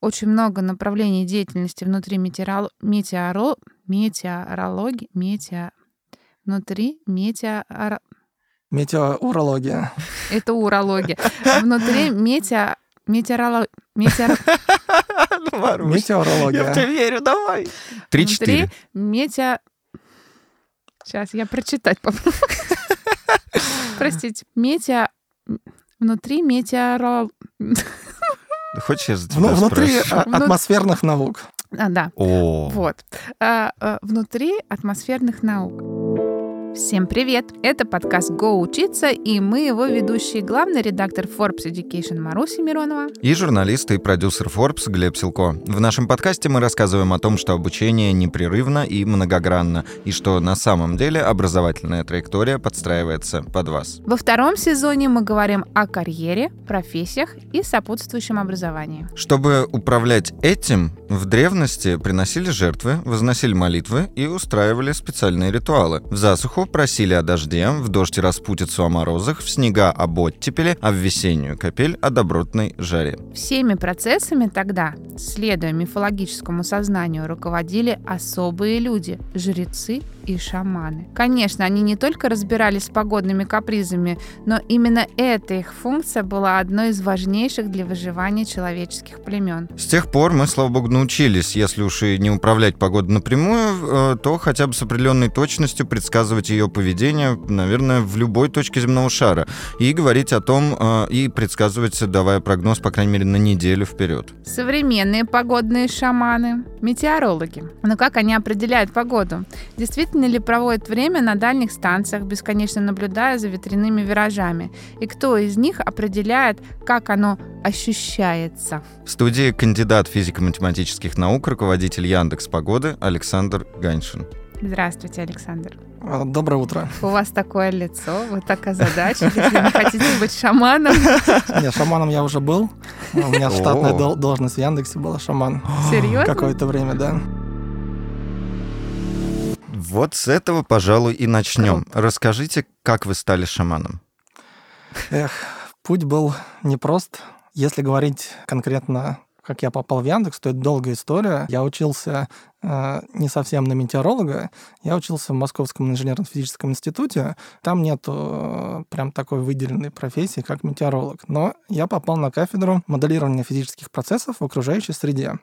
очень много направлений деятельности внутри метеорол... метеоро... метеорологии, метео... внутри метеоро... Метеоурология. Это урология. Внутри метео... Метеоролог... Метеор... Метеорология. Я в тебя верю, давай. Три-четыре. Метео... Сейчас я прочитать попробую. Простите. Метео... Внутри метеоро... Хочешь, я за тебя Вну- Внутри спрошу? а, атмосферных наук. А, да. О, Вот. А, а, внутри атмосферных наук. Всем привет! Это подкаст «Го учиться» и мы его ведущие, главный редактор Forbes Education Маруся Миронова. и журналист и продюсер Forbes Глеб Силко. В нашем подкасте мы рассказываем о том, что обучение непрерывно и многогранно, и что на самом деле образовательная траектория подстраивается под вас. Во втором сезоне мы говорим о карьере, профессиях и сопутствующем образовании. Чтобы управлять этим, в древности приносили жертвы, возносили молитвы и устраивали специальные ритуалы. В засуху просили о дожде, в дождь распутицу о морозах, в снега об оттепели, а в весеннюю капель о добротной жаре. Всеми процессами тогда, следуя мифологическому сознанию, руководили особые люди – жрецы и шаманы. Конечно, они не только разбирались с погодными капризами, но именно эта их функция была одной из важнейших для выживания человеческих племен. С тех пор мы, слава богу, научились, если уж и не управлять погодой напрямую, э, то хотя бы с определенной точностью предсказывать ее поведение, наверное, в любой точке земного шара. И говорить о том, э, и предсказывать, давая прогноз, по крайней мере, на неделю вперед. Современные погодные шаманы – метеорологи. Но как они определяют погоду? Действительно ли проводят время на дальних станциях, бесконечно наблюдая за ветряными виражами? И кто из них определяет, как оно ощущается? В студии кандидат физико-математических наук, руководитель Яндекс Погоды Александр Ганьшин. Здравствуйте, Александр. А, Доброе утро. У вас такое лицо, вы так озадачились, вы не хотите быть шаманом. Не, шаманом я уже был. У меня штатная должность в Яндексе была шаман. Серьезно? Какое-то время, да. Вот с этого, пожалуй, и начнем. Расскажите, как вы стали шаманом? Эх, путь был непрост. Если говорить конкретно, как я попал в Яндекс, то это долгая история. Я учился э, не совсем на метеоролога, я учился в Московском инженерно-физическом институте. Там нет прям такой выделенной профессии, как метеоролог. Но я попал на кафедру моделирования физических процессов в окружающей среде.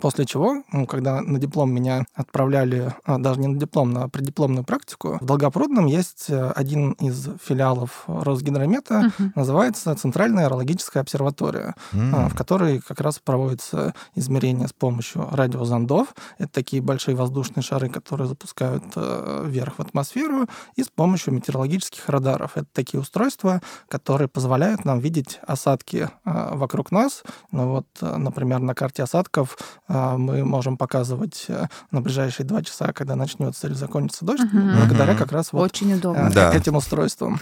После чего, ну, когда на диплом меня отправляли, а, даже не на диплом, на преддипломную практику, в Долгопрудном есть э, один из филиалов Росгидромета, Мгм. называется Центральная аэрологическая обсерватория, а, в которой как раз проводятся измерения с помощью радиозондов. Это такие большие воздушные шары, которые запускают э, вверх в атмосферу, и с помощью метеорологических радаров. Это такие устройства, которые позволяют нам видеть осадки э, вокруг нас. Ну вот, э, например, на карте осадков э, мы можем показывать э, на ближайшие два часа, когда начнется или закончится дождь, Мгм. благодаря Мгм. как раз вот Очень удобно. э, Да. этим устройством.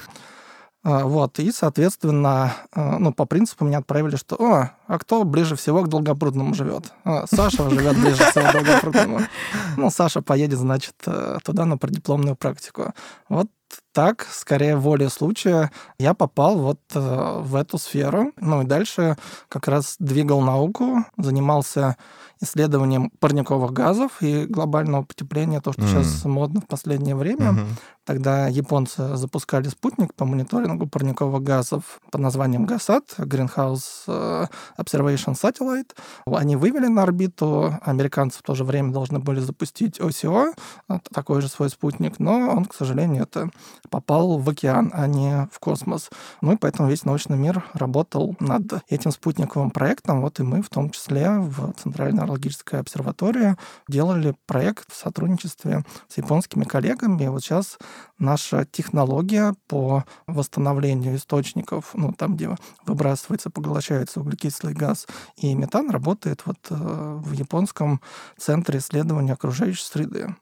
А, Вот, и, соответственно, э, ну, по принципу меня отправили, что, о, а кто ближе всего к Долгопрудному живет? «А, Саша живет ближе всего к Долгопрудному. Ну, Саша поедет, значит, э, туда на преддипломную практику. Вот так, скорее волей случая, я попал вот э, в эту сферу. Ну и дальше как раз двигал науку, занимался исследованием парниковых газов и глобального потепления, то, что Мгм. сейчас модно в последнее время. Мгм. Тогда японцы запускали спутник по мониторингу парниковых газов под названием GASAT, Greenhouse э, Observation Satellite. Они вывели на орбиту, американцы в то же время должны были запустить OCO, э, такой же свой спутник, но он, к сожалению, это попал в океан, а не в космос. Ну и поэтому весь научный мир работал над этим спутниковым проектом. Вот и мы в том числе в Центральной аэрологической обсерватории делали проект в сотрудничестве с японскими коллегами. И вот сейчас наша технология по восстановлению источников, ну, там, где выбрасывается, поглощается углекислый газ и метан, работает вот э, в японском центре исследования окружающей среды.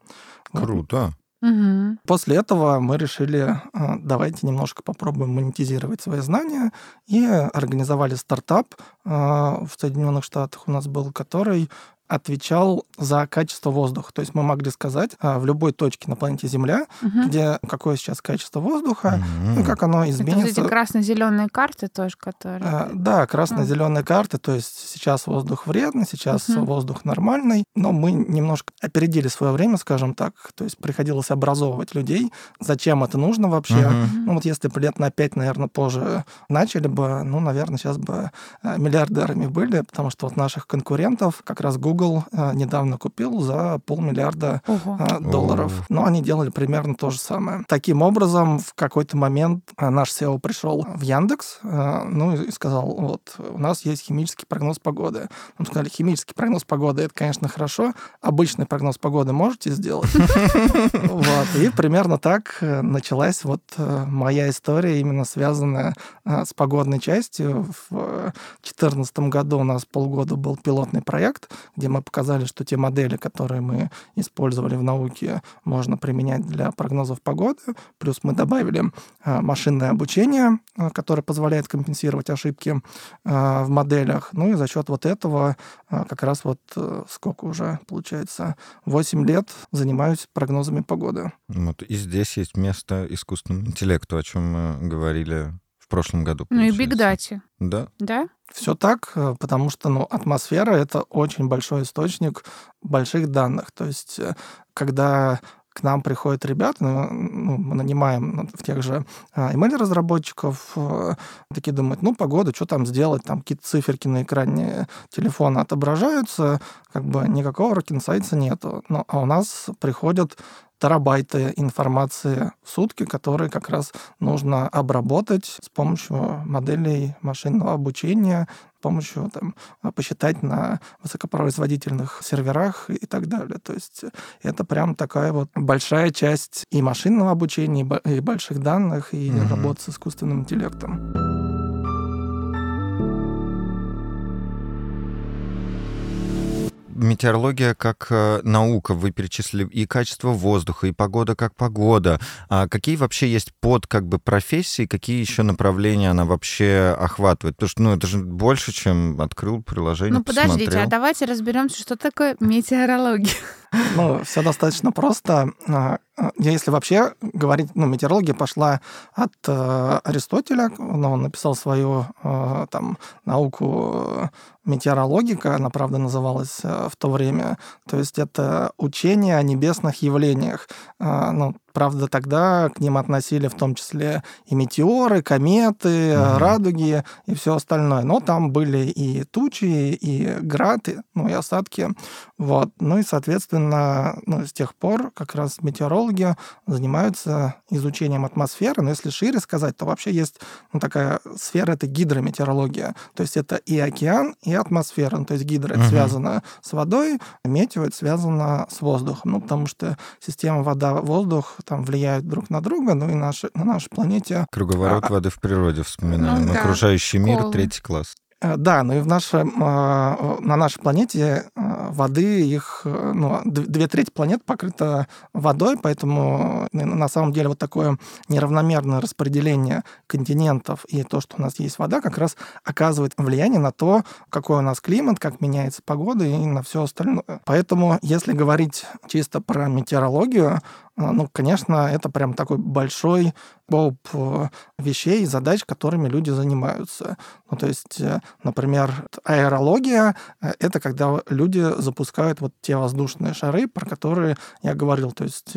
Круто. Мгм. После этого мы решили, а, давайте немножко попробуем монетизировать свои знания, и организовали стартап а, в Соединенных Штатах у нас был, который отвечал за качество воздуха. То есть мы могли сказать а, в любой точке на планете Земля, угу. где какое сейчас качество воздуха, угу. и как оно изменится. Это эти красно-зеленые карты тоже, которые... А, да, красно-зеленые а. карты, то есть сейчас воздух вредный, сейчас угу. воздух нормальный, но мы немножко опередили свое время, скажем так, то есть приходилось образовывать людей, зачем это нужно вообще. Угу. Ну вот если бы лет на пять, наверное, позже начали бы, ну, наверное, сейчас бы а, миллиардерами были, потому что вот наших конкурентов как раз Google а, недавно купил за полмиллиарда Ого. А, долларов. Ого. Но они делали примерно то же самое. Таким образом, в какой-то момент наш SEO пришел в Яндекс, ну и сказал, вот, у нас есть химический прогноз погоды. Мы сказали, химический прогноз погоды, это, конечно, хорошо. Обычный прогноз погоды можете сделать? Вот. И примерно так э, началась вот э, моя история, именно связанная с погодной частью. В 2014 году у нас полгода был пилотный проект, где мы показали, что те модели, которые мы использовали в науке, можно применять для прогнозов погоды. Плюс мы добавили а, машинное обучение, а, которое позволяет компенсировать ошибки а, в моделях. Ну и за счет вот этого как раз вот э, сколько уже, получается, 8 лет занимаюсь прогнозами погоды. Вот и здесь есть место искусственному интеллекту, о чем мы говорили в прошлом году. Ну и Big Data. Да. Да? Все так, э, потому что ну, атмосфера — это очень большой источник больших данных. То есть э, когда к нам приходят ребята, ну, ну мы нанимаем в тех же а, email-разработчиков, э, такие думают, ну, погода, что там сделать, там какие-то циферки на экране телефона отображаются, как бы никакого рокинсайта нету. Но, а у нас приходят терабайты информации в сутки, которые как раз нужно обработать с помощью моделей машинного обучения, помощью там, посчитать на высокопроизводительных серверах и так далее. То есть это прям такая вот большая часть и машинного обучения, и больших данных, и mm-hmm. работы с искусственным интеллектом. Метеорология как э, наука, вы перечислили и качество воздуха, и погода как погода. А какие вообще есть под как бы профессии, какие еще направления она вообще охватывает? Потому что, ну, это же больше, чем открыл приложение, Ну, подождите, посмотрел. а давайте разберемся, что такое метеорология. Ну, все достаточно просто. А, а, если вообще говорить, ну, метеорология пошла от э, Аристотеля, ну, он написал свою э, там науку метеорологика, она, правда, называлась э, в то время. То есть это учение о небесных явлениях. Э, ну, Правда, тогда к ним относили в том числе и метеоры, кометы, mm-hmm. радуги и все остальное. Но там были и тучи, и грады, ну и осадки. Вот. Ну и, соответственно, ну, с тех пор как раз метеорологи занимаются изучением атмосферы. Но если шире сказать, то вообще есть ну, такая сфера, это гидрометеорология. То есть это и океан, и атмосфера. Ну, то есть гидро это связано с водой, метео это связано с воздухом. Ну, потому что система вода-воздух там влияют друг на друга, ну и наши, на нашей планете... Круговорот а, воды в природе вспоминаем. Ну, да. Окружающий мир, Колы. третий класс. Э, да, ну и в нашем, а, на нашей планете а, воды, их, э, ну, две трети планет покрыта водой, поэтому э, на самом деле вот такое неравномерное распределение континентов и то, что у нас есть вода, как раз оказывает влияние на то, какой у нас климат, как меняется погода и на все остальное. Поэтому, если говорить чисто про метеорологию, ну, конечно, это прям такой большой об э, вещей и задач, которыми люди занимаются. Ну, то есть, э, например, аэрология э, — это когда люди запускают вот те воздушные шары, про которые я говорил. То есть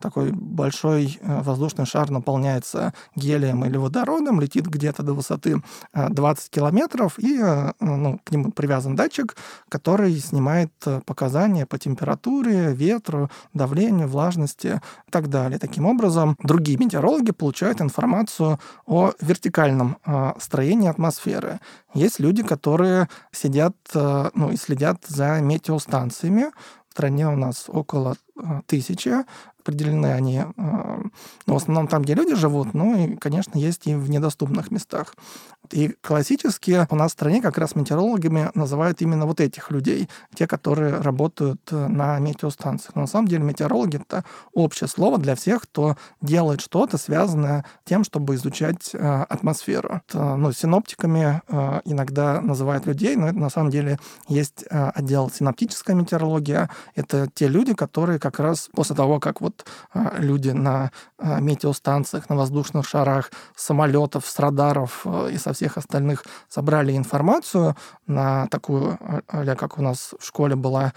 такой большой воздушный шар наполняется гелием или водородом, летит где-то до высоты 20 километров, и ну, к нему привязан датчик, который снимает показания по температуре, ветру, давлению, влажности и так далее. Таким образом, другие метеорологи получают информацию о вертикальном э, строении атмосферы. Есть люди, которые сидят э, ну, и следят за метеостанциями. В стране у нас около э, тысячи распределены они ну, в основном там, где люди живут, ну и, конечно, есть и в недоступных местах. И классически у нас в стране как раз метеорологами называют именно вот этих людей, те, которые работают на метеостанциях. Но на самом деле метеорологи — это общее слово для всех, кто делает что-то, связанное с тем, чтобы изучать атмосферу. Ну, синоптиками иногда называют людей, но это на самом деле есть отдел синоптическая метеорология. Это те люди, которые как раз после того, как вот люди на метеостанциях, на воздушных шарах, самолетов, с радаров и со всех остальных собрали информацию на такую, а как у нас в школе была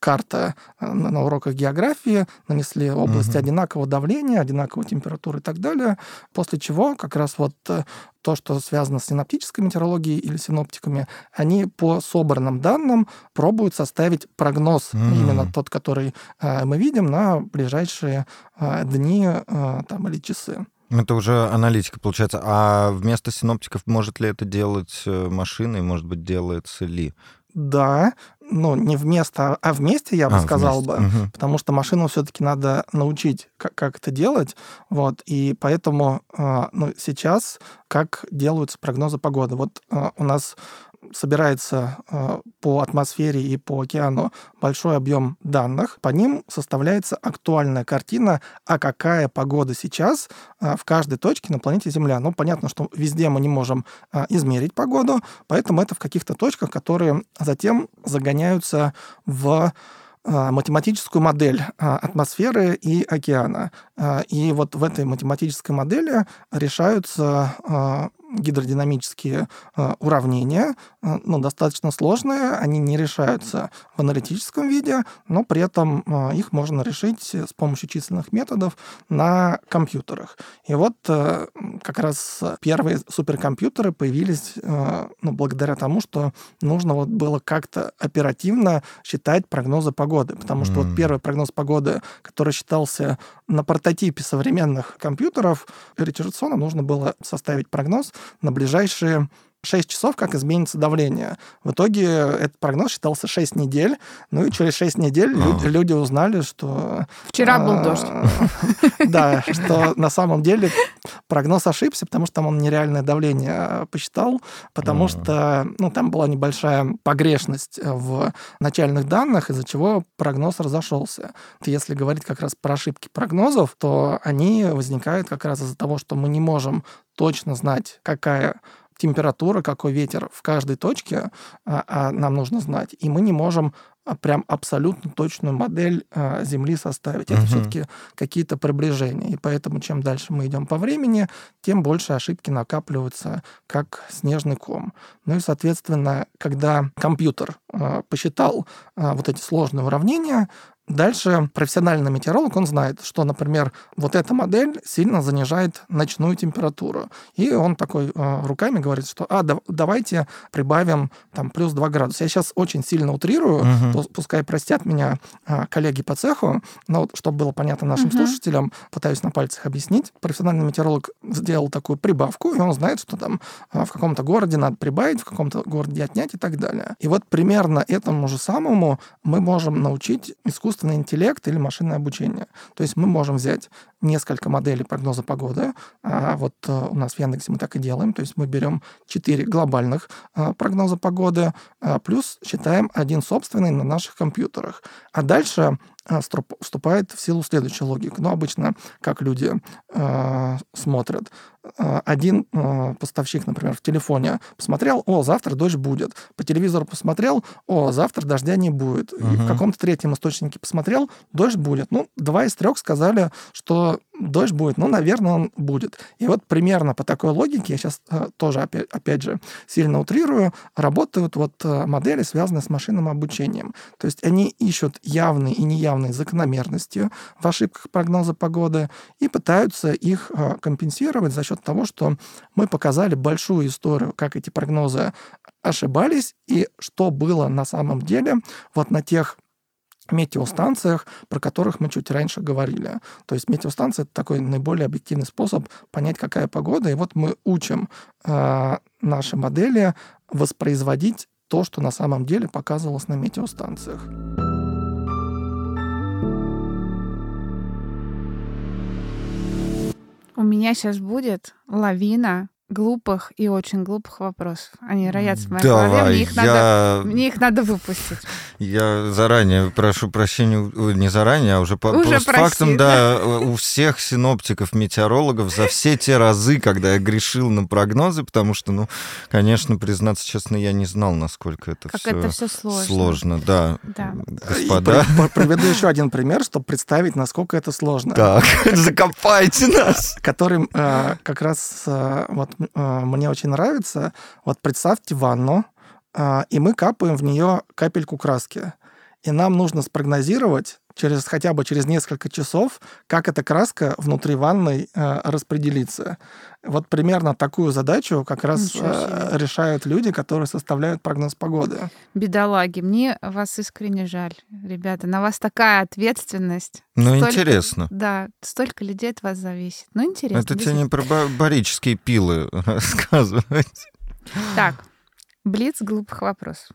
карта на уроках географии, нанесли области угу. одинакового давления, одинаковой температуры и так далее, после чего как раз вот э, то, что связано с синоптической метеорологией или синоптиками, они по собранным данным пробуют составить прогноз, mm-hmm. именно тот, который э, мы видим на ближайшие э, дни э, там, или часы. Это уже аналитика, получается. А вместо синоптиков может ли это делать машина, и, может быть, делается ли? Да, ну, не вместо, а вместе, я бы а, сказал вместе. бы, угу. потому что машину все-таки надо научить, как, как это делать, вот, и поэтому, э, ну, сейчас как делаются прогнозы погоды. Вот э, у нас собирается э, по атмосфере и по океану большой объем данных, по ним составляется актуальная картина, а какая погода сейчас э, в каждой точке на планете Земля. Ну, понятно, что везде мы не можем э, измерить погоду, поэтому это в каких-то точках, которые затем загоняются в математическую модель атмосферы и океана. И вот в этой математической модели решаются гидродинамические э, уравнения, ну, достаточно сложные, они не решаются в аналитическом виде, но при этом э, их можно решить с помощью численных методов на компьютерах. И вот как раз первые суперкомпьютеры появились ну, благодаря тому, что нужно вот было как-то оперативно считать прогнозы погоды, потому что mm. вот первый прогноз погоды, который считался на прототипе современных компьютеров, Ричард нужно было составить прогноз на ближайшие 6 часов, как изменится давление. В итоге этот прогноз считался 6 недель, ну и через 6 недель люди, люди узнали, что... Вчера был а, дождь. Да, что на самом деле прогноз ошибся, потому что там он нереальное давление посчитал, потому что ну, там была небольшая погрешность в начальных данных, из-за чего прогноз разошелся. Если говорить как раз про ошибки прогнозов, то они возникают как раз из-за того, что мы не можем точно знать, какая температура, какой ветер в каждой точке а, а нам нужно знать. И мы не можем а, прям абсолютно точную модель а, Земли составить. Это угу. все-таки какие-то приближения. И поэтому чем дальше мы идем по времени, тем больше ошибки накапливаются, как снежный ком. Ну и, соответственно, когда компьютер а, посчитал а, вот эти сложные уравнения, Дальше профессиональный метеоролог, он знает, что, например, вот эта модель сильно занижает ночную температуру. И он такой э, руками говорит, что а, да, давайте прибавим там плюс 2 градуса. Я сейчас очень сильно утрирую, угу. пускай простят меня э, коллеги по цеху, но вот, чтобы было понятно нашим угу. слушателям, пытаюсь на пальцах объяснить. Профессиональный метеоролог сделал такую прибавку, и он знает, что там э, в каком-то городе надо прибавить, в каком-то городе отнять и так далее. И вот примерно этому же самому мы можем научить искусство искусственный интеллект или машинное обучение. То есть мы можем взять несколько моделей прогноза погоды. А вот э, у нас в Яндексе мы так и делаем. То есть мы берем четыре глобальных э, прогноза погоды, э, плюс считаем один собственный на наших компьютерах. А дальше вступает в силу следующая логика. Ну, обычно, как люди э, смотрят, один э, поставщик, например, в телефоне посмотрел, о, завтра дождь будет. По телевизору посмотрел, о, завтра дождя не будет. Угу. И в каком-то третьем источнике посмотрел, дождь будет. Ну, два из трех сказали, что дождь будет, ну, наверное, он будет. И вот примерно по такой логике, я сейчас э, тоже, опять, же, сильно утрирую, работают вот э, модели, связанные с машинным обучением. То есть они ищут явные и неявные закономерности в ошибках прогноза погоды и пытаются их э, компенсировать за счет того, что мы показали большую историю, как эти прогнозы ошибались и что было на самом деле вот на тех метеостанциях, про которых мы чуть раньше говорили. То есть метеостанция — это такой наиболее объективный способ понять, какая погода. И вот мы учим э, наши модели воспроизводить то, что на самом деле показывалось на метеостанциях. У меня сейчас будет лавина глупых и очень глупых вопросов. Они роятся в моей Давай, голове, мне их, я... надо, мне их надо выпустить. Я заранее прошу прощения, не заранее, а уже по Уже проси, фактом, да, у всех синоптиков, метеорологов за все те разы, когда я грешил на прогнозы, потому что, ну, конечно, признаться честно, я не знал, насколько это Как все это все сложно. сложно, да. Да. Господа. И Проведу еще один пример, чтобы представить, насколько это сложно. Так, закопайте нас. Который э, как раз э, вот мне очень нравится. Вот представьте ванну, э, и мы капаем в нее капельку краски. И нам нужно спрогнозировать через хотя бы через несколько часов, как эта краска внутри ванной э, распределится. Вот примерно такую задачу как раз э, решают люди, которые составляют прогноз погоды. Бедолаги, мне вас искренне жаль. Ребята, на вас такая ответственность. Ну, Столько- интересно. Да, столько людей от вас зависит. Ну, интересно. Это тебе не про ба- барические пилы рассказывать. Так, блиц глупых вопросов.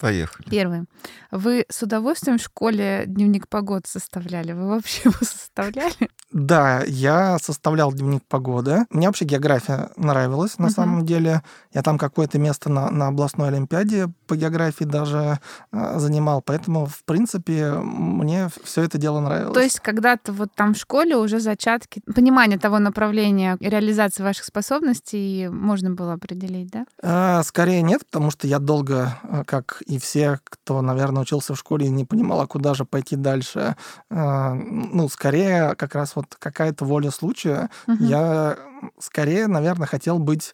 Поехали. Первый. Вы с удовольствием в школе дневник погод составляли? Вы вообще его составляли? Да, я составлял дневник погоды. Мне вообще география нравилась, на Мгм. самом деле. Я там какое-то место на, на областной олимпиаде по географии даже э, занимал. Поэтому, в принципе, мне все это дело нравилось. То есть когда-то вот там в школе уже зачатки, понимание того направления реализации ваших способностей можно было определить, да? А, Скорее нет, потому что я долго, э, как и все, кто, наверное, учился в школе, не понимал, а куда же пойти дальше. А, Ну, скорее, как раз вот какая-то воля случая. Мгм. Я скорее, наверное, хотел быть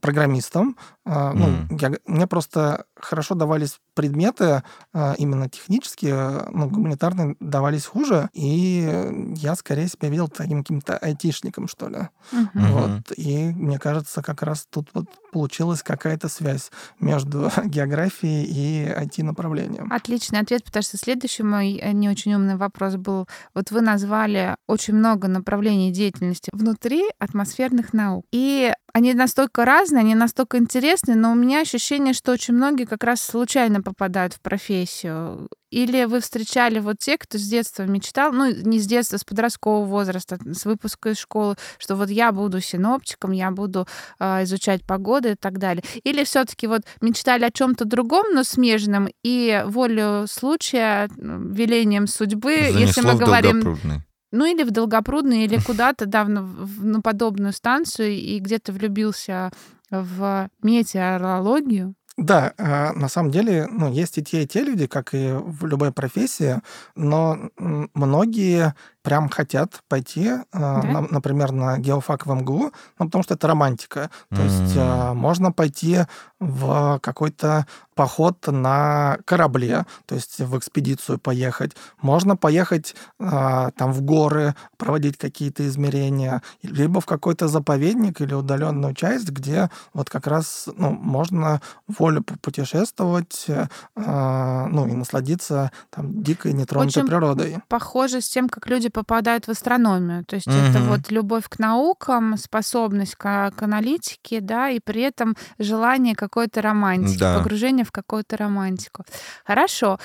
программистом. А, Ну, я- мне просто хорошо давались предметы, а, именно технические, ну, гуманитарные давались хуже, и я скорее себя видел таким каким-то айтишником, что ли. Мгм. Вот. И мне кажется, как раз тут вот получилась какая-то связь между географией и IT-направлением. Отличный ответ, потому что следующий мой э, не очень умный вопрос был. Вот вы назвали очень много направлений деятельности внутри атмосферных наук. И они настолько разные, они настолько интересны, но у меня ощущение, что очень многие как раз случайно попадают в профессию. Или вы встречали вот те, кто с детства мечтал, ну, не с детства, с подросткового возраста, с выпуска из школы, что вот я буду синоптиком, я буду э, изучать погоду и так далее. Или все-таки вот мечтали о чем-то другом, но смежном, и волю случая, велением судьбы, если Занесло мы в говорим. Ну или в Долгопрудный, или куда-то, да, в- в- на подобную станцию, и где-то влюбился в метеорологию. Да, а, на самом деле, ну, есть и те, и те люди, как и в любой профессии, но многие прям хотят пойти, а, Да? на- например, на геофак в МГУ, ну, потому что это романтика. То есть а, можно пойти в какой-то поход на корабле, то есть в экспедицию поехать. Можно поехать а, там в горы, проводить какие-то измерения, либо в какой-то заповедник или удаленную часть, где вот как раз ну, можно волю путешествовать, э, а, ну и насладиться там дикой нетронутой Очень природой. Похоже с тем, как люди попадают в астрономию. То есть это Мгм. вот любовь к наукам, способность к, к аналитике, да, и при этом желание какой-то романтики, Да. погружение в какую-то романтику. Хорошо,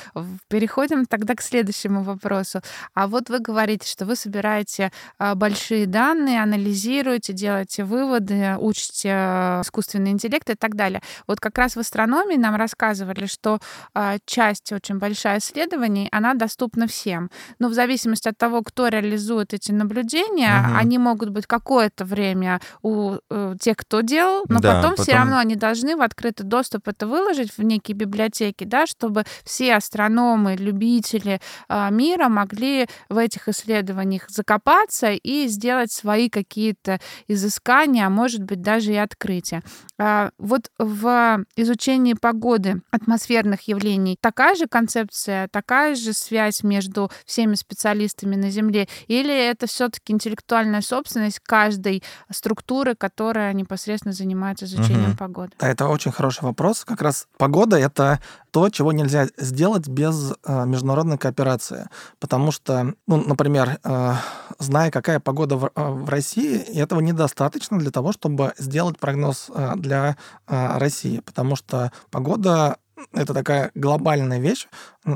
переходим тогда к следующему вопросу. А вот вы говорите, что вы собираете а, большие данные, анализируете, делаете выводы, учите а, искусственный интеллект и так далее. Вот как раз в астрономии нам рассказывали, что а, часть очень большая исследований, она доступна всем. Но в зависимости от того, кто реализует эти наблюдения, Мгм. они могут быть какое-то время у э, тех, кто делал, но Да, потом, все потом- равно они должны в открытый доступ это выложить в некие библиотеки, да, чтобы все астрономы, любители а, мира могли в этих исследованиях закопаться и сделать свои какие-то изыскания, а может быть даже и открытия. А, Вот в изучении погоды, атмосферных явлений такая же концепция, такая же связь между всеми специалистами на Земле, или это все-таки интеллектуальная собственность каждой структуры, которая непосредственно занимается изучением Мгм. погоды? Да, Это очень хороший вопрос. Как раз погода — это то, чего нельзя сделать без э, международной кооперации. Потому что, ну, например, э, зная, какая погода в, э, в России, этого недостаточно для того, чтобы сделать прогноз э, для э, России. Потому что погода это такая глобальная вещь.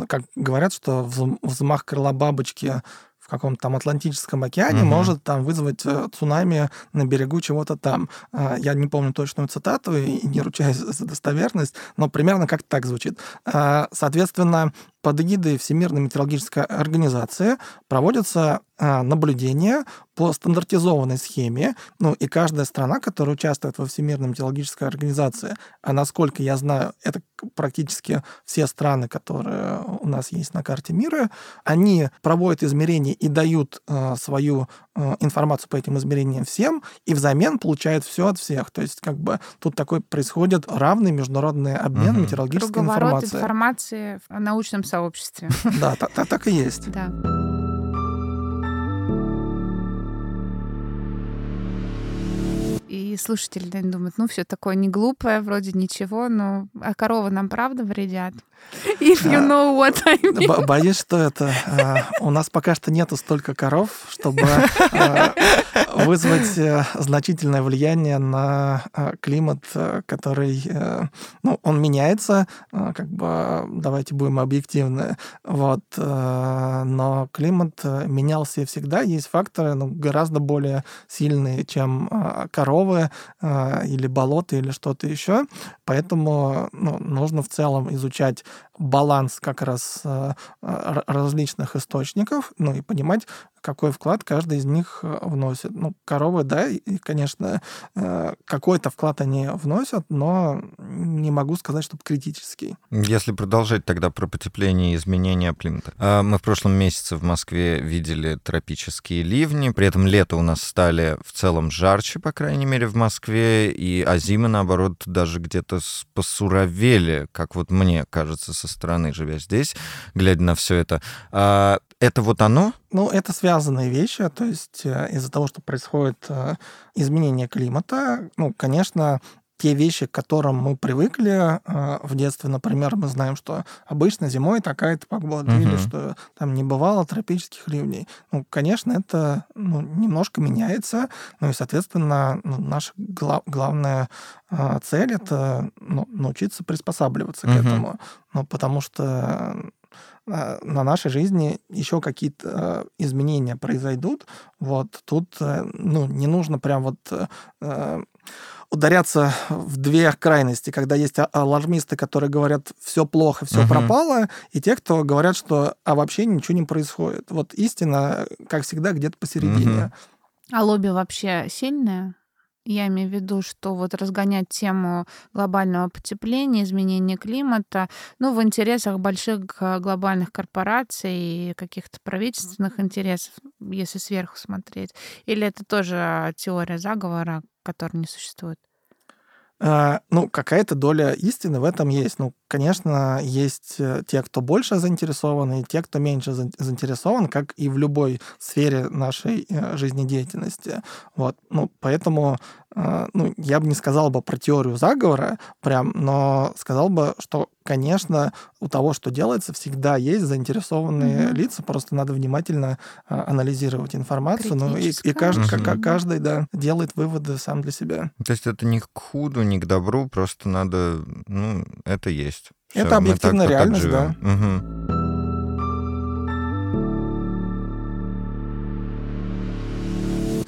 Как говорят, что взм- взмах крыла бабочки каком-то там Атлантическом океане, угу. может там вызвать э, цунами на берегу чего-то там. А, я не помню точную цитату и не ручаюсь за достоверность, но примерно как так звучит. А, соответственно, под эгидой Всемирной метеорологической организации проводятся а, наблюдения по стандартизованной схеме. Ну и каждая страна, которая участвует во Всемирной метеорологической организации, а насколько я знаю, это практически все страны, которые у нас есть на карте мира, они проводят измерения и дают э, свою э, информацию по этим измерениям всем, и взамен получают все от всех. То есть как бы тут такой происходит равный международный обмен угу. метеорологической информацией. информации в научном сообществе. Да, так и есть. Да. И слушатели наверное, думают, ну все такое не глупое, вроде ничего, но а коровы нам правда вредят? If you know what I mean. Боюсь, что это... А, у нас пока что нету столько коров, чтобы а, вызвать э, значительное влияние на а, климат, э, который... Э, ну, он меняется, как бы, давайте будем объективны, вот, но климат менялся и всегда. Есть факторы ну, гораздо более сильные, чем коровы или болота или что-то еще. Поэтому ну, нужно в целом изучать баланс как раз э, различных источников, ну и понимать, какой вклад каждый из них э, вносит. Ну, коровы, да, и, конечно, э, какой-то вклад они вносят, но не могу сказать, чтобы критический. Если продолжать тогда про потепление и изменение климата. А, мы в прошлом месяце в Москве видели тропические ливни, при этом лето у нас стали в целом жарче, по крайней мере, в Москве, и а зимы, наоборот, даже где-то посуровели, как вот мне кажется со стороны, живя здесь, глядя на все это. Это вот оно? Ну, это связанные вещи. То есть э, из-за того, что происходит э, изменение климата, ну, конечно, те вещи, к которым мы привыкли э, в детстве, например, мы знаем, что обычно зимой такая-то погода, uh-huh. или что там не бывало тропических ливней. Ну, конечно, это ну, немножко меняется, ну и, соответственно, ну, наша гла- главная э, цель это ну, научиться приспосабливаться uh-huh. к этому, ну, потому что на нашей жизни еще какие-то а, изменения произойдут. Вот тут э, ну, не нужно прям вот э, ударяться в две крайности, когда есть а, алармисты, которые говорят, все плохо, все uh-huh. пропало, и те, кто говорят, что а вообще ничего не происходит. Вот истина, как всегда, где-то посередине. Uh-huh. А лобби вообще сильное? Я имею в виду, что вот разгонять тему глобального потепления, изменения климата, ну, в интересах больших глобальных корпораций и каких-то правительственных интересов, если сверху смотреть. Или это тоже теория заговора, которая не существует? А, ну, какая-то доля истины в этом есть. Ну, конечно, есть э, те, кто больше заинтересован, и те, кто меньше заинтересован, как и в любой сфере нашей э, жизнедеятельности. Вот. Ну, поэтому а, ну, я бы не сказал бы про теорию заговора прям, но сказал бы, что, конечно, у того, что делается, всегда есть заинтересованные угу. лица, просто надо внимательно а, анализировать информацию, ну и, и каждый, как, каждый, да, делает выводы сам для себя. То есть это не к худу, не к добру, просто надо, ну, это есть. Это объективная реальность, да. Угу.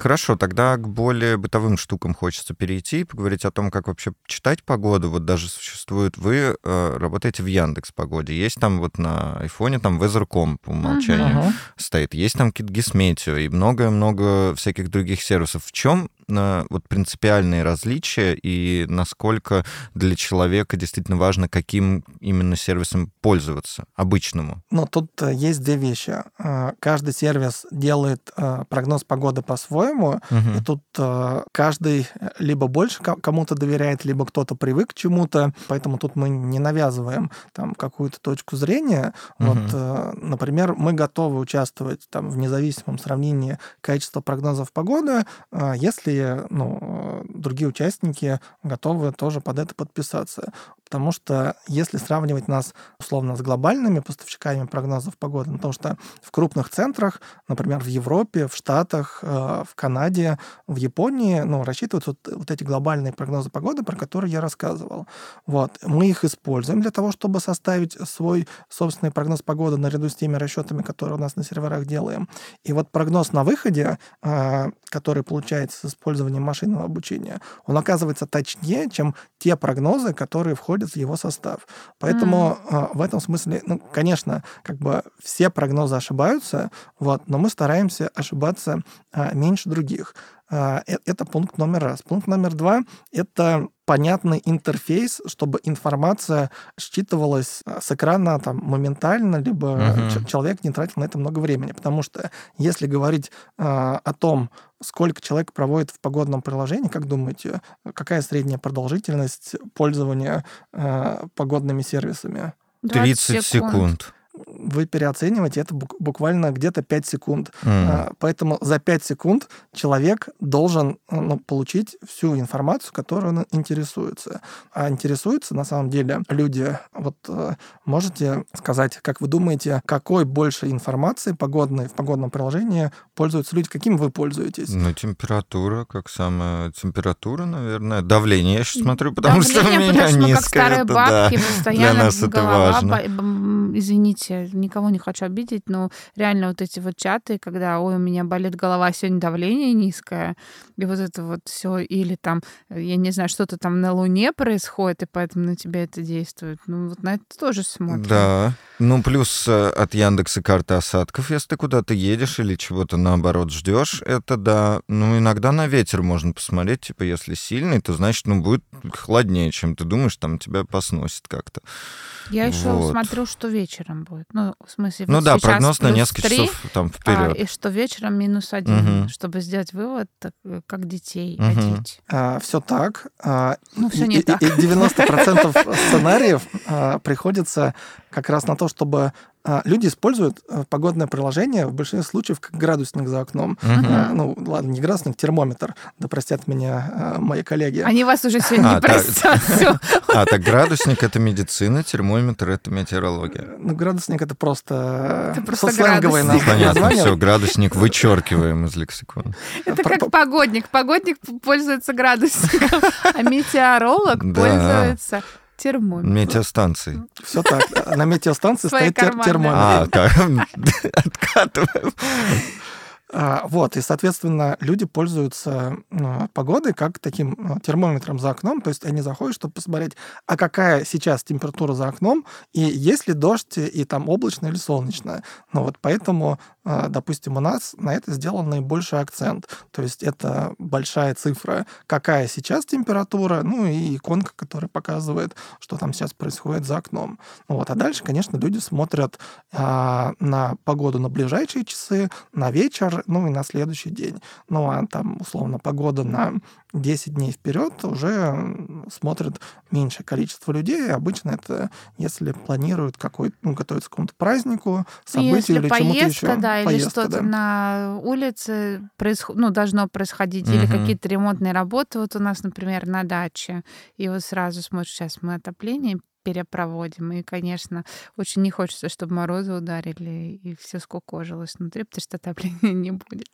Хорошо, тогда к более бытовым штукам хочется перейти, поговорить о том, как вообще читать погоду. Вот даже существует, вы э, работаете в Яндекс Погоде, есть там вот на айфоне там Weather.com по умолчанию uh-huh. стоит, есть там Gizmeteo и многое-много всяких других сервисов. В чем вот принципиальные различия и насколько для человека действительно важно, каким именно сервисом пользоваться, обычному? Ну, тут э, есть две вещи. Э, каждый сервис делает э, прогноз погоды по-своему, угу. и тут каждый либо больше кому-то доверяет, либо кто-то привык к чему-то, поэтому тут мы не навязываем там какую-то точку зрения. Угу. Вот, например, мы готовы участвовать там в независимом сравнении качества прогнозов погоды, если или ну, другие участники готовы тоже под это подписаться. Потому что если сравнивать нас, условно, с глобальными поставщиками прогнозов погоды, ну, потому что в крупных центрах, например, в Европе, в Штатах, э, в Канаде, в Японии, ну, рассчитываются вот, вот эти глобальные прогнозы погоды, про которые я рассказывал. Вот. Мы их используем для того, чтобы составить свой собственный прогноз погоды наряду с теми расчетами, которые у нас на серверах делаем. И вот прогноз на выходе, э, который получается использованием машинного обучения, он оказывается точнее, чем те прогнозы, которые входят в его состав. Поэтому mm. в этом смысле, ну, конечно, как бы все прогнозы ошибаются, вот, но мы стараемся ошибаться а, меньше других. А, э, это пункт номер раз. Пункт номер два — это понятный интерфейс, чтобы информация считывалась а, с экрана там, моментально, либо uh-huh. человек не тратил на это много времени. Потому что если говорить э, о том, сколько человек проводит в погодном приложении, как думаете, какая средняя продолжительность пользования э, погодными сервисами? 30 секунд. Вы переоцениваете это буквально где-то 5 секунд. Mm. Поэтому за 5 секунд человек должен ну, получить всю информацию, которую он интересуется. А интересуются на самом деле люди. Вот э, можете сказать, как вы думаете, какой больше информации погодной в погодном приложении пользуются люди? Каким вы пользуетесь? Ну, температура, как самая температура, наверное. Давление я сейчас смотрю, потому Давление, что у меня потому, низкое. Как старые это, бабки, да. постоянно Для нас это важно. Извините, извините, никого не хочу обидеть, но реально вот эти вот чаты, когда, ой, у меня болит голова, сегодня давление низкое, и вот это вот все, или там, я не знаю, что-то там на Луне происходит, и поэтому на тебя это действует. Ну, вот на это тоже смотрим. Да. Ну, плюс э, от Яндекса карты осадков, если ты куда-то едешь или чего-то наоборот ждешь, это да. Ну, иногда на ветер можно посмотреть, типа, если сильный, то значит, ну, будет холоднее, чем ты думаешь, там тебя посносит как-то. Я еще вот. смотрю, что вечером будет. Ну, в смысле, ну да, прогноз на несколько 3, часов там вперед. А, и что вечером минус один, угу. чтобы сделать вывод, так, э, как детей угу. одеть. А, все так. А, ну, все не и, так. И 90% сценариев а, приходится как раз на то, чтобы люди используют э, погодное приложение в большинстве случаев как градусник за окном. Uh-huh. Ну, ладно, не градусник, термометр. Да простят меня а, мои коллеги. Они вас уже сегодня не а, простят. А, так градусник — это медицина, термометр — это метеорология. Ну, градусник — это просто сленговое название. Понятно, все, градусник вычеркиваем из лексикона. Это как погодник. Погодник пользуется градусником, а метеоролог пользуется термометр. Метеостанции. Все так. На метеостанции стоит термометр. А, так. Откатываем. А, вот, и, соответственно, люди пользуются ну, погодой как таким ну, термометром за окном, то есть они заходят, чтобы посмотреть, а какая сейчас температура за окном, и есть ли дождь, и там облачно или солнечно. Ну вот поэтому, а, допустим, у нас на это сделан наибольший акцент. То есть это большая цифра, какая сейчас температура, ну и иконка, которая показывает, что там сейчас происходит за окном. Ну вот, а дальше, конечно, люди смотрят а, на погоду на ближайшие часы, на вечер, ну и на следующий день. Ну а там, условно, погода на 10 дней вперед уже смотрят меньшее количество людей. Обычно это если планируют какой ну, готовиться к какому-то празднику, событию если или чему-то еще. Да, поездка, или что-то да. на улице происход... ну, должно происходить, угу. или какие-то ремонтные работы. Вот у нас, например, на даче. И вот сразу смотришь, сейчас мы отопление перепроводим. И, конечно, очень не хочется, чтобы морозы ударили и все скукожилось внутри, потому что отопления не будет.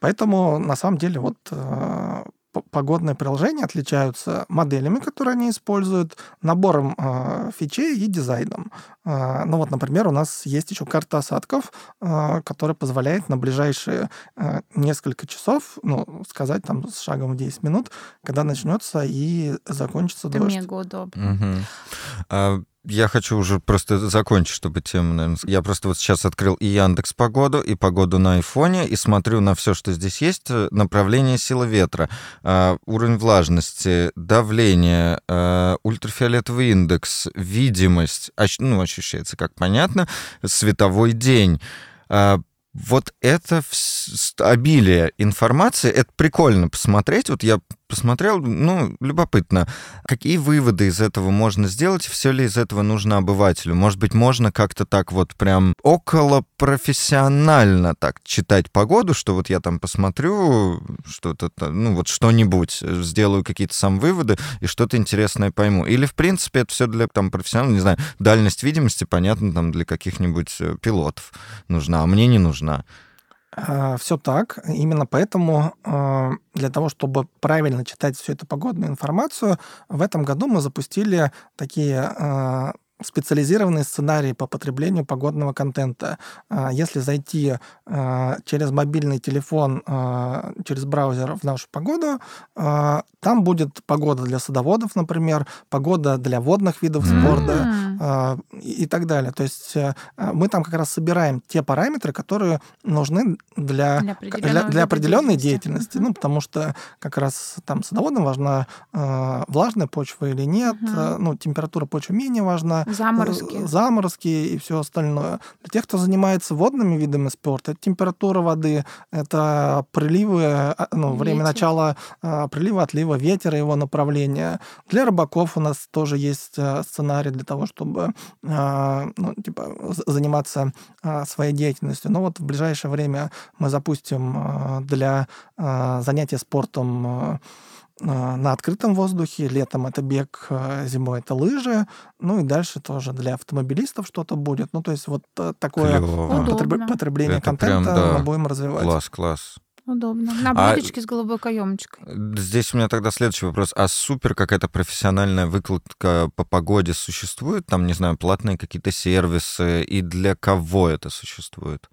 Поэтому, на самом деле, вот э, погодные приложения отличаются моделями, которые они используют, набором э, фичей и дизайном. Э, ну вот, например, у нас есть еще карта осадков, э, которая позволяет на ближайшие э, несколько часов, ну, сказать там с шагом в 10 минут, когда начнется и закончится Это дождь. мега удобно. Угу. А я хочу уже просто закончить, чтобы тему, наверное... Я просто вот сейчас открыл и Яндекс Погоду, и погоду на айфоне, и смотрю на все, что здесь есть. Э, направление силы ветра, э, уровень влажности, давление, э, ультрафиолетовый индекс, видимость, ну, ощущается, как понятно, световой день. Э, вот это обилие информации, это прикольно посмотреть. Вот я посмотрел, ну, любопытно. Какие выводы из этого можно сделать? Все ли из этого нужно обывателю? Может быть, можно как-то так вот прям около профессионально так читать погоду, что вот я там посмотрю что-то, ну, вот что-нибудь, сделаю какие-то сам выводы и что-то интересное пойму. Или, в принципе, это все для там профессионалов, не знаю, дальность видимости, понятно, там для каких-нибудь э, пилотов нужна, а мне не нужна. А, Все так. Именно поэтому а, для того, чтобы правильно читать всю эту погодную информацию, в этом году мы запустили такие а, специализированные сценарии по потреблению погодного контента. А, если зайти а, через мобильный телефон, а, через браузер в нашу погоду, там будет погода для садоводов, например, погода для водных видов спорта и так далее. То есть мы там как раз собираем те параметры, которые нужны для, для, для, для определенной деятельности. Uh-huh. Ну, потому что как раз там садоводам важна влажная почва или нет, uh-huh. ну, температура почвы менее важна, Заморозки. Заморозки и все остальное. Для тех, кто занимается водными видами спорта, это температура воды, это приливы, а, ну, время начала а, прилива, отлива, ветер и его направление. Для рыбаков у нас тоже есть а, сценарий для того, чтобы ну, типа, заниматься своей деятельностью. Но вот в ближайшее время мы запустим для занятия спортом на открытом воздухе, летом это бег, а, зимой это лыжи, ну и дальше тоже для автомобилистов что-то будет. Ну, то есть вот э, такое потреб... потребление это контента прям, да. мы будем развивать. Класс, класс. Удобно. На блюдечке а... с голубой каемочкой. Здесь у меня тогда следующий вопрос. А супер какая-то профессиональная выкладка по погоде существует? Там, не знаю, платные какие-то сервисы? И для кого это существует?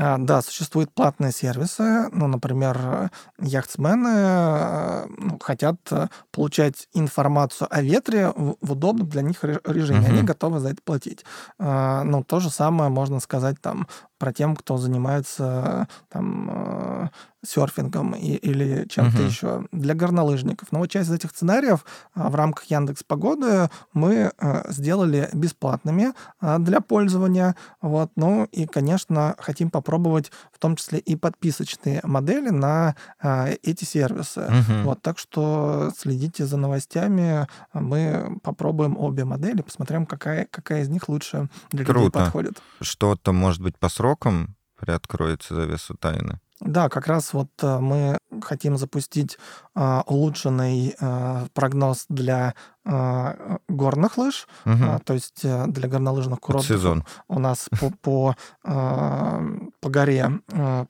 А, да, существуют платные сервисы. Ну, например, яхтсмены э, ну, хотят э, получать информацию о ветре в удобном для них режиме. Угу. Они готовы за это платить. А, ну, то же самое можно сказать там про тем, кто занимается там э, серфингом и, или чем-то uh-huh. еще для горнолыжников. Но вот часть из этих сценариев а, в рамках Яндекс Погоды мы а, сделали бесплатными а, для пользования. Вот. Ну и, конечно, хотим попробовать в том числе и подписочные модели на эти сервисы. Uh-huh. Вот. Так что следите за новостями. Мы попробуем обе модели, посмотрим, какая, какая из них лучше для Круто. людей подходит. Что-то, может быть, по срокам приоткроется завесу тайны? Да, как раз вот э, мы хотим запустить а, улучшенный а, прогноз для а, горных лыж, угу. то есть э, для горнолыжных курортов. сезон. У нас по, по, а, по горе,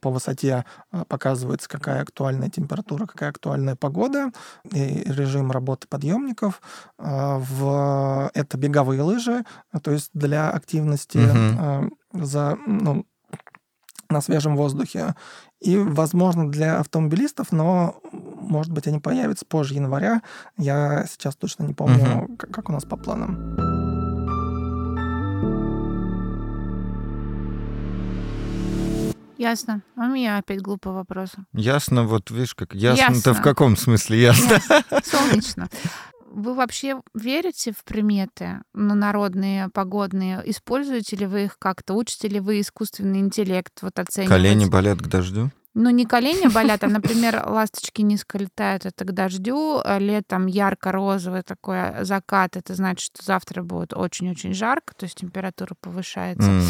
по высоте показывается, какая актуальная температура, какая актуальная погода, и режим работы подъемников. В, это беговые лыжи, то есть для активности угу. за, ну, на свежем воздухе. И, возможно, для автомобилистов, но, может быть, они появятся позже января. Я сейчас точно не помню, угу. как, как у нас по планам. Ясно. А у меня опять глупый вопрос. Ясно, вот видишь, как ясно-то ясно. в каком смысле ясно? Солнечно. Вы вообще верите в приметы ну, народные, погодные? Используете ли вы их как-то? Учите ли вы искусственный интеллект вот оценивать? Колени болят к дождю? Ну, не колени болят, а, например, ласточки низко летают, это к дождю, а летом ярко-розовый такой закат, это значит, что завтра будет очень-очень жарко, то есть температура повышается. Mm.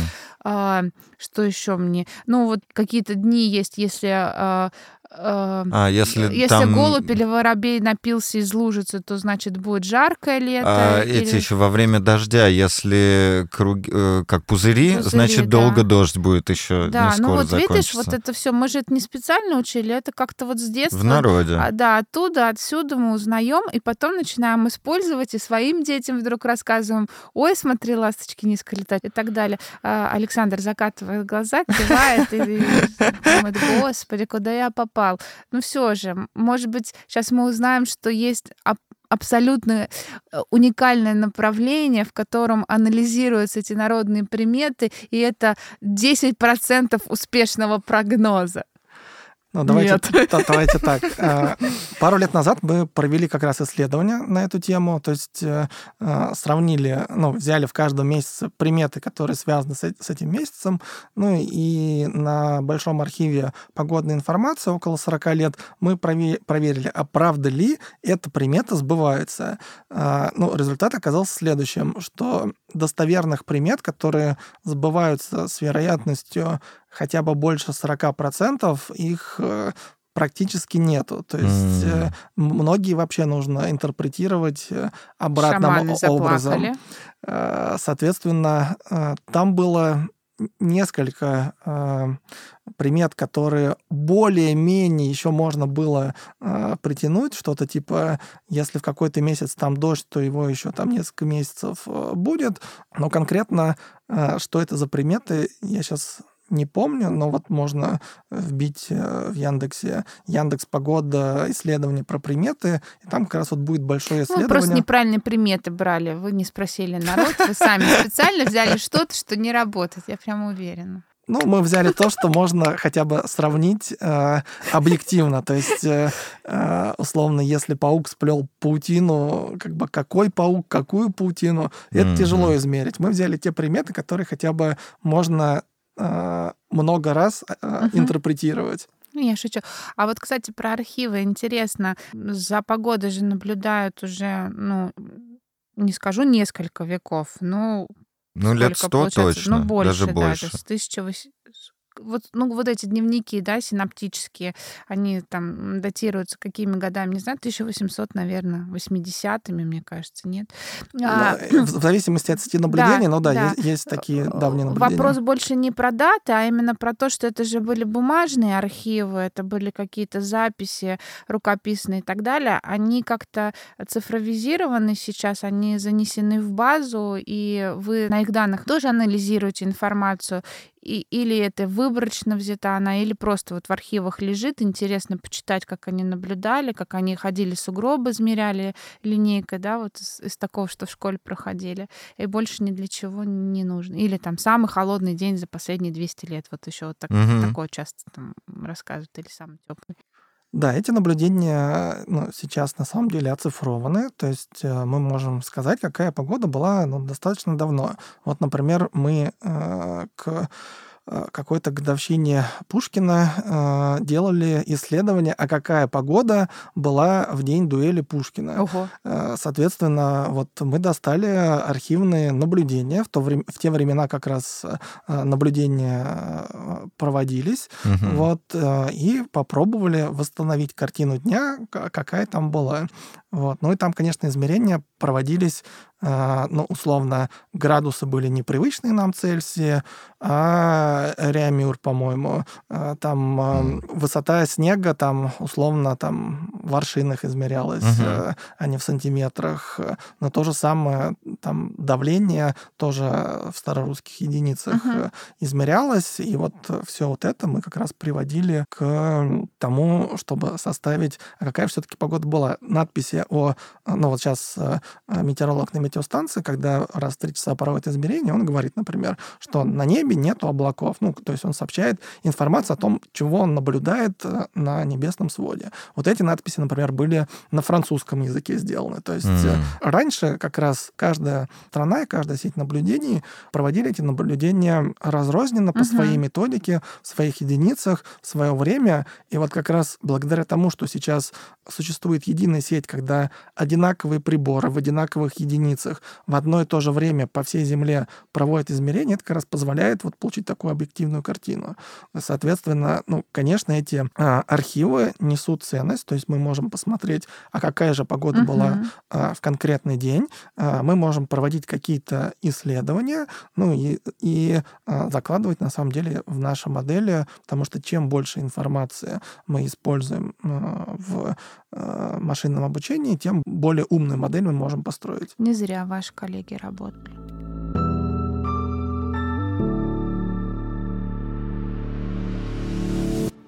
А, что еще мне? Ну, вот какие-то дни есть, если а, а, если если там... голубь или воробей напился из лужицы, то значит будет жаркое лето. А или... эти еще во время дождя, если круг, э, как пузыри, пузыри значит да. долго дождь будет еще. Да, не ну скоро вот закончится. видишь, вот это все, мы же это не специально учили, это как-то вот с детства. В народе. А, да, оттуда, отсюда мы узнаем, и потом начинаем использовать, и своим детям вдруг рассказываем, ой, смотри, ласточки низко летать и так далее. А, Александр закатывает глаза, кивает и думает, господи, куда я попал? Попал. Но все же, может быть, сейчас мы узнаем, что есть абсолютно э, уникальное направление, в котором анализируются эти народные приметы, и это 10% успешного прогноза. Ну, давайте, Нет. давайте так. Э, пару лет назад мы провели как раз исследование на эту тему, то есть э, э, сравнили, ну, взяли в каждом месяце приметы, которые связаны с этим месяцем, ну, и на большом архиве погодной информации около 40 лет мы проверили, а правда ли эта примета сбывается. Ну, результат оказался следующим, что достоверных примет, которые сбываются с вероятностью хотя бы больше 40%, их э, практически нету. То есть mm. многие вообще нужно интерпретировать э, обратным Шаманы образом. Соответственно, там было несколько э, примет, которые более-менее еще можно было э, притянуть, что-то типа, если в какой-то месяц там дождь, то его еще там несколько месяцев э, будет. Но конкретно, э, что это за приметы, я сейчас не помню, но вот можно вбить э, в Яндексе Яндекс Погода исследование про приметы, и там как раз вот будет большое исследование. Вы просто неправильные приметы брали, вы не спросили народ, вы сами специально взяли что-то, что не работает, я прямо уверена. Ну, мы взяли то, что можно хотя бы сравнить э, объективно. То есть, э, э условно, если паук сплел паутину, как бы какой паук, какую паутину, это mm-hmm. тяжело измерить. Мы взяли те приметы, которые хотя бы можно э, много раз uh-huh. интерпретировать. Ну, я шучу. А вот, кстати, про архивы интересно. За погодой же наблюдают уже, ну, не скажу несколько веков, но ну, лет сто точно, ну, больше, даже больше. Даже, с 1800, вот, ну, вот эти дневники, да, синаптические, они там датируются какими годами, не знаю, 1800, наверное, 80-ми, мне кажется, нет? А, в зависимости от сети наблюдения, да, но да, да. Есть, есть такие давние наблюдения. Вопрос больше не про даты, а именно про то, что это же были бумажные архивы, это были какие-то записи рукописные и так далее. Они как-то цифровизированы сейчас, они занесены в базу, и вы на их данных тоже анализируете информацию, и, или это выборочно взята она, или просто вот в архивах лежит. Интересно почитать, как они наблюдали, как они ходили сугробы, измеряли линейкой, да, вот из, из такого, что в школе проходили. И больше ни для чего не нужно. Или там самый холодный день за последние 200 лет. Вот еще вот так, угу. такое часто там рассказывают. Или самый теплый. Да, эти наблюдения ну, сейчас на самом деле оцифрованы, то есть э, мы можем сказать, какая погода была ну, достаточно давно. Вот, например, мы э, к Э, какой-то годовщине Пушкина э, делали исследование, а какая погода была в день дуэли Пушкина. Ого. Э, соответственно, вот мы достали архивные наблюдения. В, то время, в те времена как раз наблюдения проводились. Угу. Вот, и попробовали восстановить картину дня, какая там была. Вот. Ну и там, конечно, измерения проводились ну, условно, градусы были непривычные нам Цельсия, а Реамюр, по-моему, а, там mm. высота снега, там, условно, там в аршинах измерялась, mm-hmm. а не в сантиметрах. Но то же самое, там, давление тоже в старорусских единицах mm-hmm. измерялось, и вот все вот это мы как раз приводили к тому, чтобы составить, а какая все-таки погода была. Надписи о, ну вот сейчас метеоролог на метеостанции, когда раз в три часа проводит измерения, он говорит, например, что на небе нет облаков. Ну, то есть он сообщает информацию о том, чего он наблюдает э, на небесном своде. Вот эти надписи, например, были на французском языке сделаны. То есть mm-hmm. раньше как раз каждая страна и каждая сеть наблюдений проводили эти наблюдения разрозненно по mm-hmm. своей методике, в своих единицах, в свое время. И вот как раз благодаря тому, что сейчас существует единая сеть, когда одинаковые приборы в одинаковых единицах единицах в одно и то же время по всей Земле проводят измерения, это как раз позволяет вот получить такую объективную картину. Соответственно, ну, конечно, эти а, архивы несут ценность, то есть мы можем посмотреть, а какая же погода uh-huh. была а, в конкретный день, а, мы можем проводить какие-то исследования, ну и, и а, закладывать на самом деле в наши модели, потому что чем больше информации мы используем а, в машинном обучении, тем более умную модель мы можем построить. Не зря ваши коллеги работали.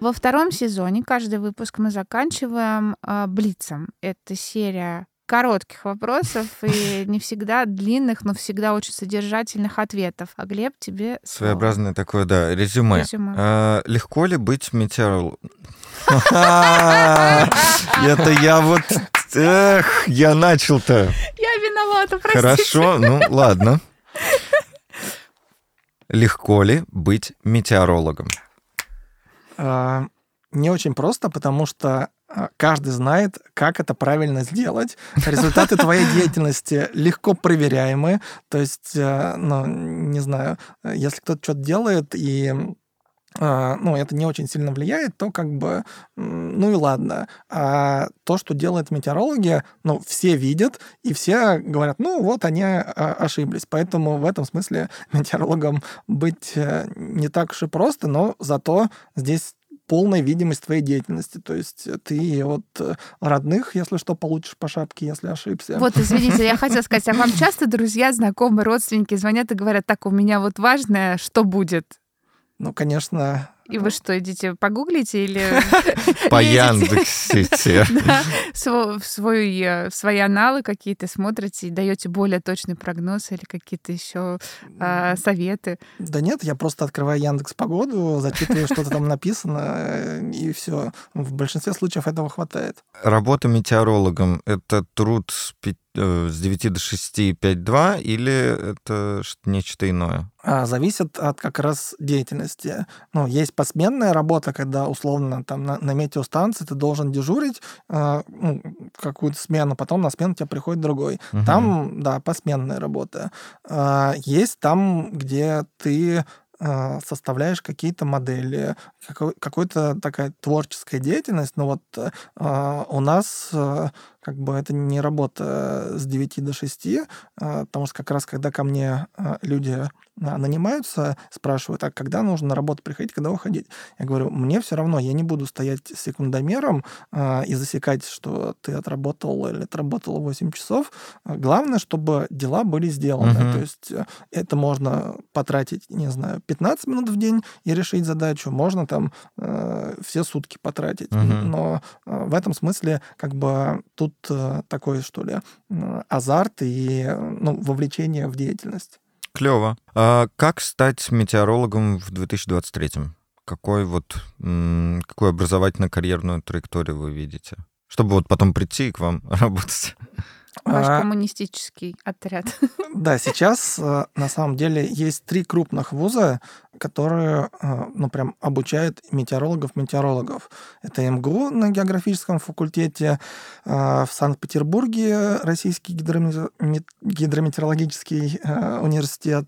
Во втором сезоне каждый выпуск мы заканчиваем э, блицем. Это серия коротких вопросов и не всегда длинных, но всегда очень содержательных ответов. А Глеб, тебе Своеобразное слово. такое, да, резюме. резюме. А, легко ли быть метеорологом? Это я вот... Эх, я начал-то. Я виновата, простите. Хорошо, ну ладно. Легко ли быть метеорологом? А, не очень просто, потому что а, каждый знает, как это правильно сделать. Результаты твоей деятельности легко проверяемы. То есть, э, ну, не знаю, если кто-то что-то делает и а, ну, это не очень сильно влияет, то как бы, ну и ладно. А то, что делают метеорологи, ну, все видят, и все говорят, ну, вот они а, ошиблись. Поэтому в этом смысле метеорологом быть э, не так уж и просто, но зато здесь полная видимость твоей деятельности. То есть ты вот э, родных, если что, получишь по шапке, если ошибся. Вот, извините, я хотела сказать, а вам часто друзья, знакомые, родственники звонят и говорят, так, у меня вот важное, что будет? Ну, конечно, и вы что, идите погуглите или... По. В свой, свои аналы какие-то смотрите и даете более точный прогноз или какие-то еще а, советы? Да нет, я просто открываю Яндекс Погоду, зачитываю, что-то там написано, э, и все. В большинстве случаев этого хватает. Работа метеорологом — это труд с 9 э, до 6, 5-2, или это нечто иное? А, зависит от как раз деятельности. Ну, есть посменная работа, когда условно там на, на метеостанции ты должен дежурить э, ну, какую-то смену, потом на смену тебе приходит другой. Угу. Там, да, посменная работа. Э, есть там, где ты а, составляешь какие-то модели, какой-то такая творческая деятельность, но вот э, у нас э, как бы это не работа с 9 до 6, э, потому что как раз когда ко мне э, люди нанимаются, спрашивают, а когда нужно на работу приходить, когда уходить? Я говорю, мне все равно, я не буду стоять секундомером э, и засекать, что ты отработал или отработал 8 часов. Главное, чтобы дела были сделаны. Uh-huh. То есть это можно потратить, не знаю, 15 минут в день и решить задачу. Можно там э, все сутки потратить. Uh-huh. Но э, в этом смысле как бы тут э, такой, что ли, азарт и ну, вовлечение в деятельность. Клево. А как стать метеорологом в 2023? Какой вот, какую образовательно-карьерную траекторию вы видите? Чтобы вот потом прийти к вам работать. Ваш а, коммунистический отряд. Да, сейчас э, на самом деле есть три крупных вуза, которые, э, ну, прям обучают метеорологов-метеорологов. Это МГУ на географическом факультете, э, в Санкт-Петербурге Российский гидрометеорологический университет.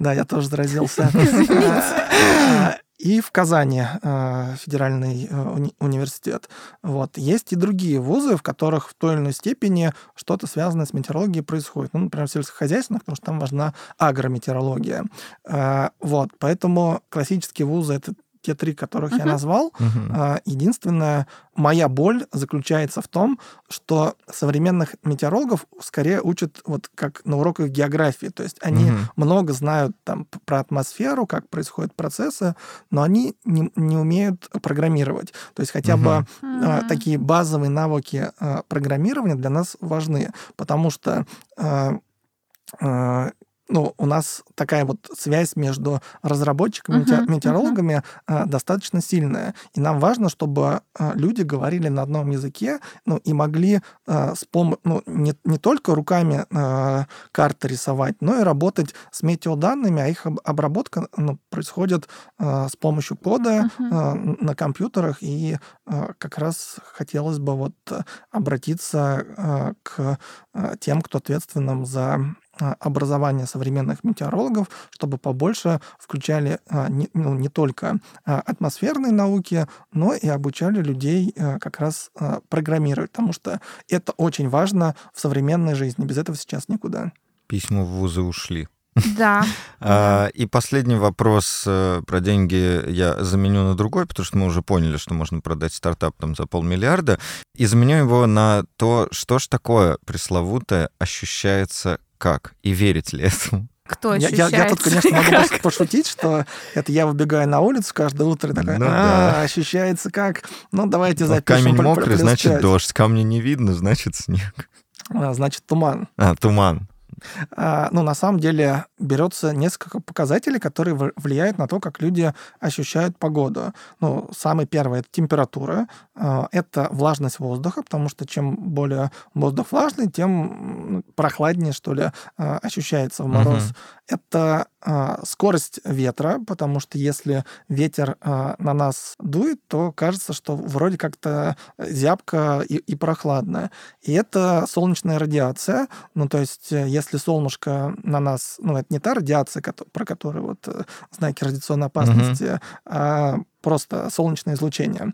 Да, я тоже заразился. и в Казани э, федеральный э, уни- университет. Вот. Есть и другие вузы, в которых в той или иной степени что-то связанное с метеорологией происходит. Ну, например, сельскохозяйственных, потому что там важна агрометеорология. Э, вот. Поэтому классические вузы — это те три, которых uh-huh. я назвал. Uh-huh. Единственная моя боль заключается в том, что современных метеорологов скорее учат вот как на уроках географии. То есть они uh-huh. много знают там про атмосферу, как происходят процессы, но они не, не умеют программировать. То есть хотя uh-huh. бы uh-huh. такие базовые навыки а, программирования для нас важны, потому что ну, у нас такая вот связь между разработчиками и uh-huh, метеорологами uh-huh. достаточно сильная. И нам важно, чтобы а, люди говорили на одном языке, ну, и могли а, с пом- ну, не, не только руками карты рисовать, но и работать с метеоданными, а их обработка ну, происходит с помощью кода uh-huh. на компьютерах, и как раз хотелось бы вот обратиться к тем, кто ответственным за а, образование современных метеорологов, чтобы побольше включали а, не, ну, не только а, атмосферные науки, но и обучали людей как раз программировать, потому что это очень важно в современной жизни. Без этого сейчас никуда. Письма в вузы ушли. Да. И последний вопрос э, про деньги я заменю на другой, потому что мы уже поняли, что можно продать стартап там за полмиллиарда. И заменю его на то, что ж такое пресловутое ощущается как и верить ли этому? Кто ощущает? Я, я, я тут, конечно, могу как? пошутить, что это я выбегаю на улицу каждое утро и такая, ну, а, да. ощущается как? Ну, давайте запишем. Камень мокрый, значит 5. дождь. Камня не видно, значит снег. А, значит туман. А, туман. А, ну, на самом деле, берется несколько показателей, которые влияют на то, как люди ощущают погоду. Ну, самый первый — это температура, а, это влажность воздуха, потому что чем более воздух влажный, тем прохладнее, что ли, а, ощущается в мороз. Uh-huh. Это скорость ветра, потому что если ветер на нас дует, то кажется, что вроде как-то зябко и, и прохладно. И это солнечная радиация. Ну, то есть, э, если солнышко на нас, ну, это не та радиация, про которую вот э, знаки радиационной опасности, угу. а просто солнечное излучение.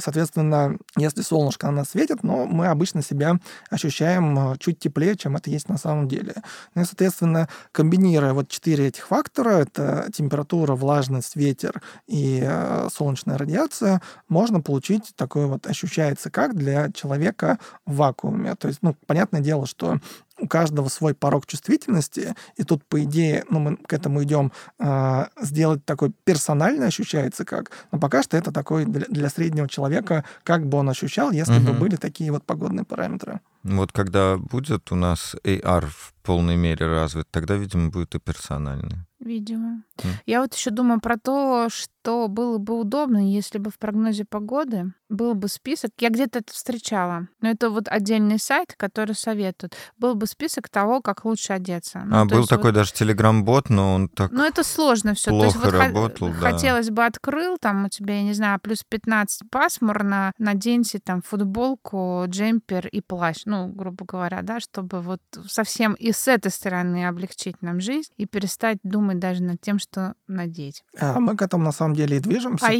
Соответственно, если солнышко на нас светит, но мы обычно себя ощущаем э, чуть теплее, чем это есть на самом деле. Ну и, соответственно, комбинируя вот четыре этих фактора, это температура, влажность, ветер и э, солнечная радиация, можно получить такое вот ощущается как для человека в вакууме. То есть, ну, понятное дело, что у каждого свой порог чувствительности, и тут, по идее, ну, мы к этому идем, э, сделать такой персонально ощущается как, но пока что это такой для, для среднего человека, как бы он ощущал, если угу. бы были такие вот погодные параметры. Вот когда будет у нас AR в полной мере развит, тогда, видимо, будет и персональный. Видимо. Mm. Я вот еще думаю про то, что было бы удобно, если бы в прогнозе погоды был бы список. Я где-то это встречала, но это вот отдельный сайт, который советует. Был бы список того, как лучше одеться. Ну, а был такой вот... даже телеграм-бот, но он так. Ну это сложно все. Плохо то есть, вот работал, х... да. Хотелось бы открыл, там у тебя, я не знаю, плюс 15 пасмурно, наденьте там футболку, джемпер и плащ. Ну, грубо говоря, да, чтобы вот совсем и с этой стороны облегчить нам жизнь и перестать думать даже над тем, что надеть. А мы к этому на самом деле и движемся. А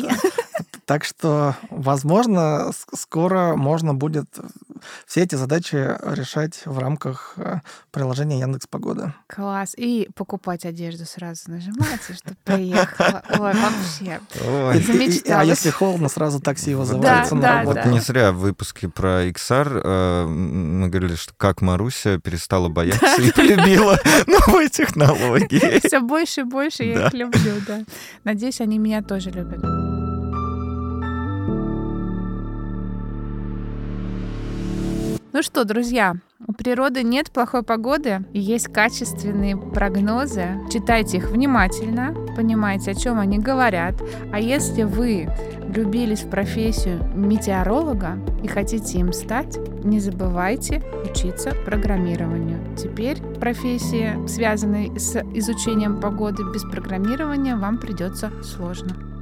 так что, возможно, скоро можно будет все эти задачи решать в рамках э, приложения Яндекс Погода. Класс. И покупать одежду сразу нажимаете, чтобы приехала. Ой, вообще. А если холодно, сразу такси вызывается на работу. Не зря в выпуске про XR э, мы говорили, что как Маруся перестала бояться и полюбила новые технологии. Все больше и больше я их люблю, да. Надеюсь, они меня тоже любят. Ну что, друзья, у природы нет плохой погоды, есть качественные прогнозы. Читайте их внимательно, понимайте, о чем они говорят. А если вы влюбились в профессию метеоролога и хотите им стать, не забывайте учиться программированию. Теперь профессии, связанные с изучением погоды без программирования, вам придется сложно.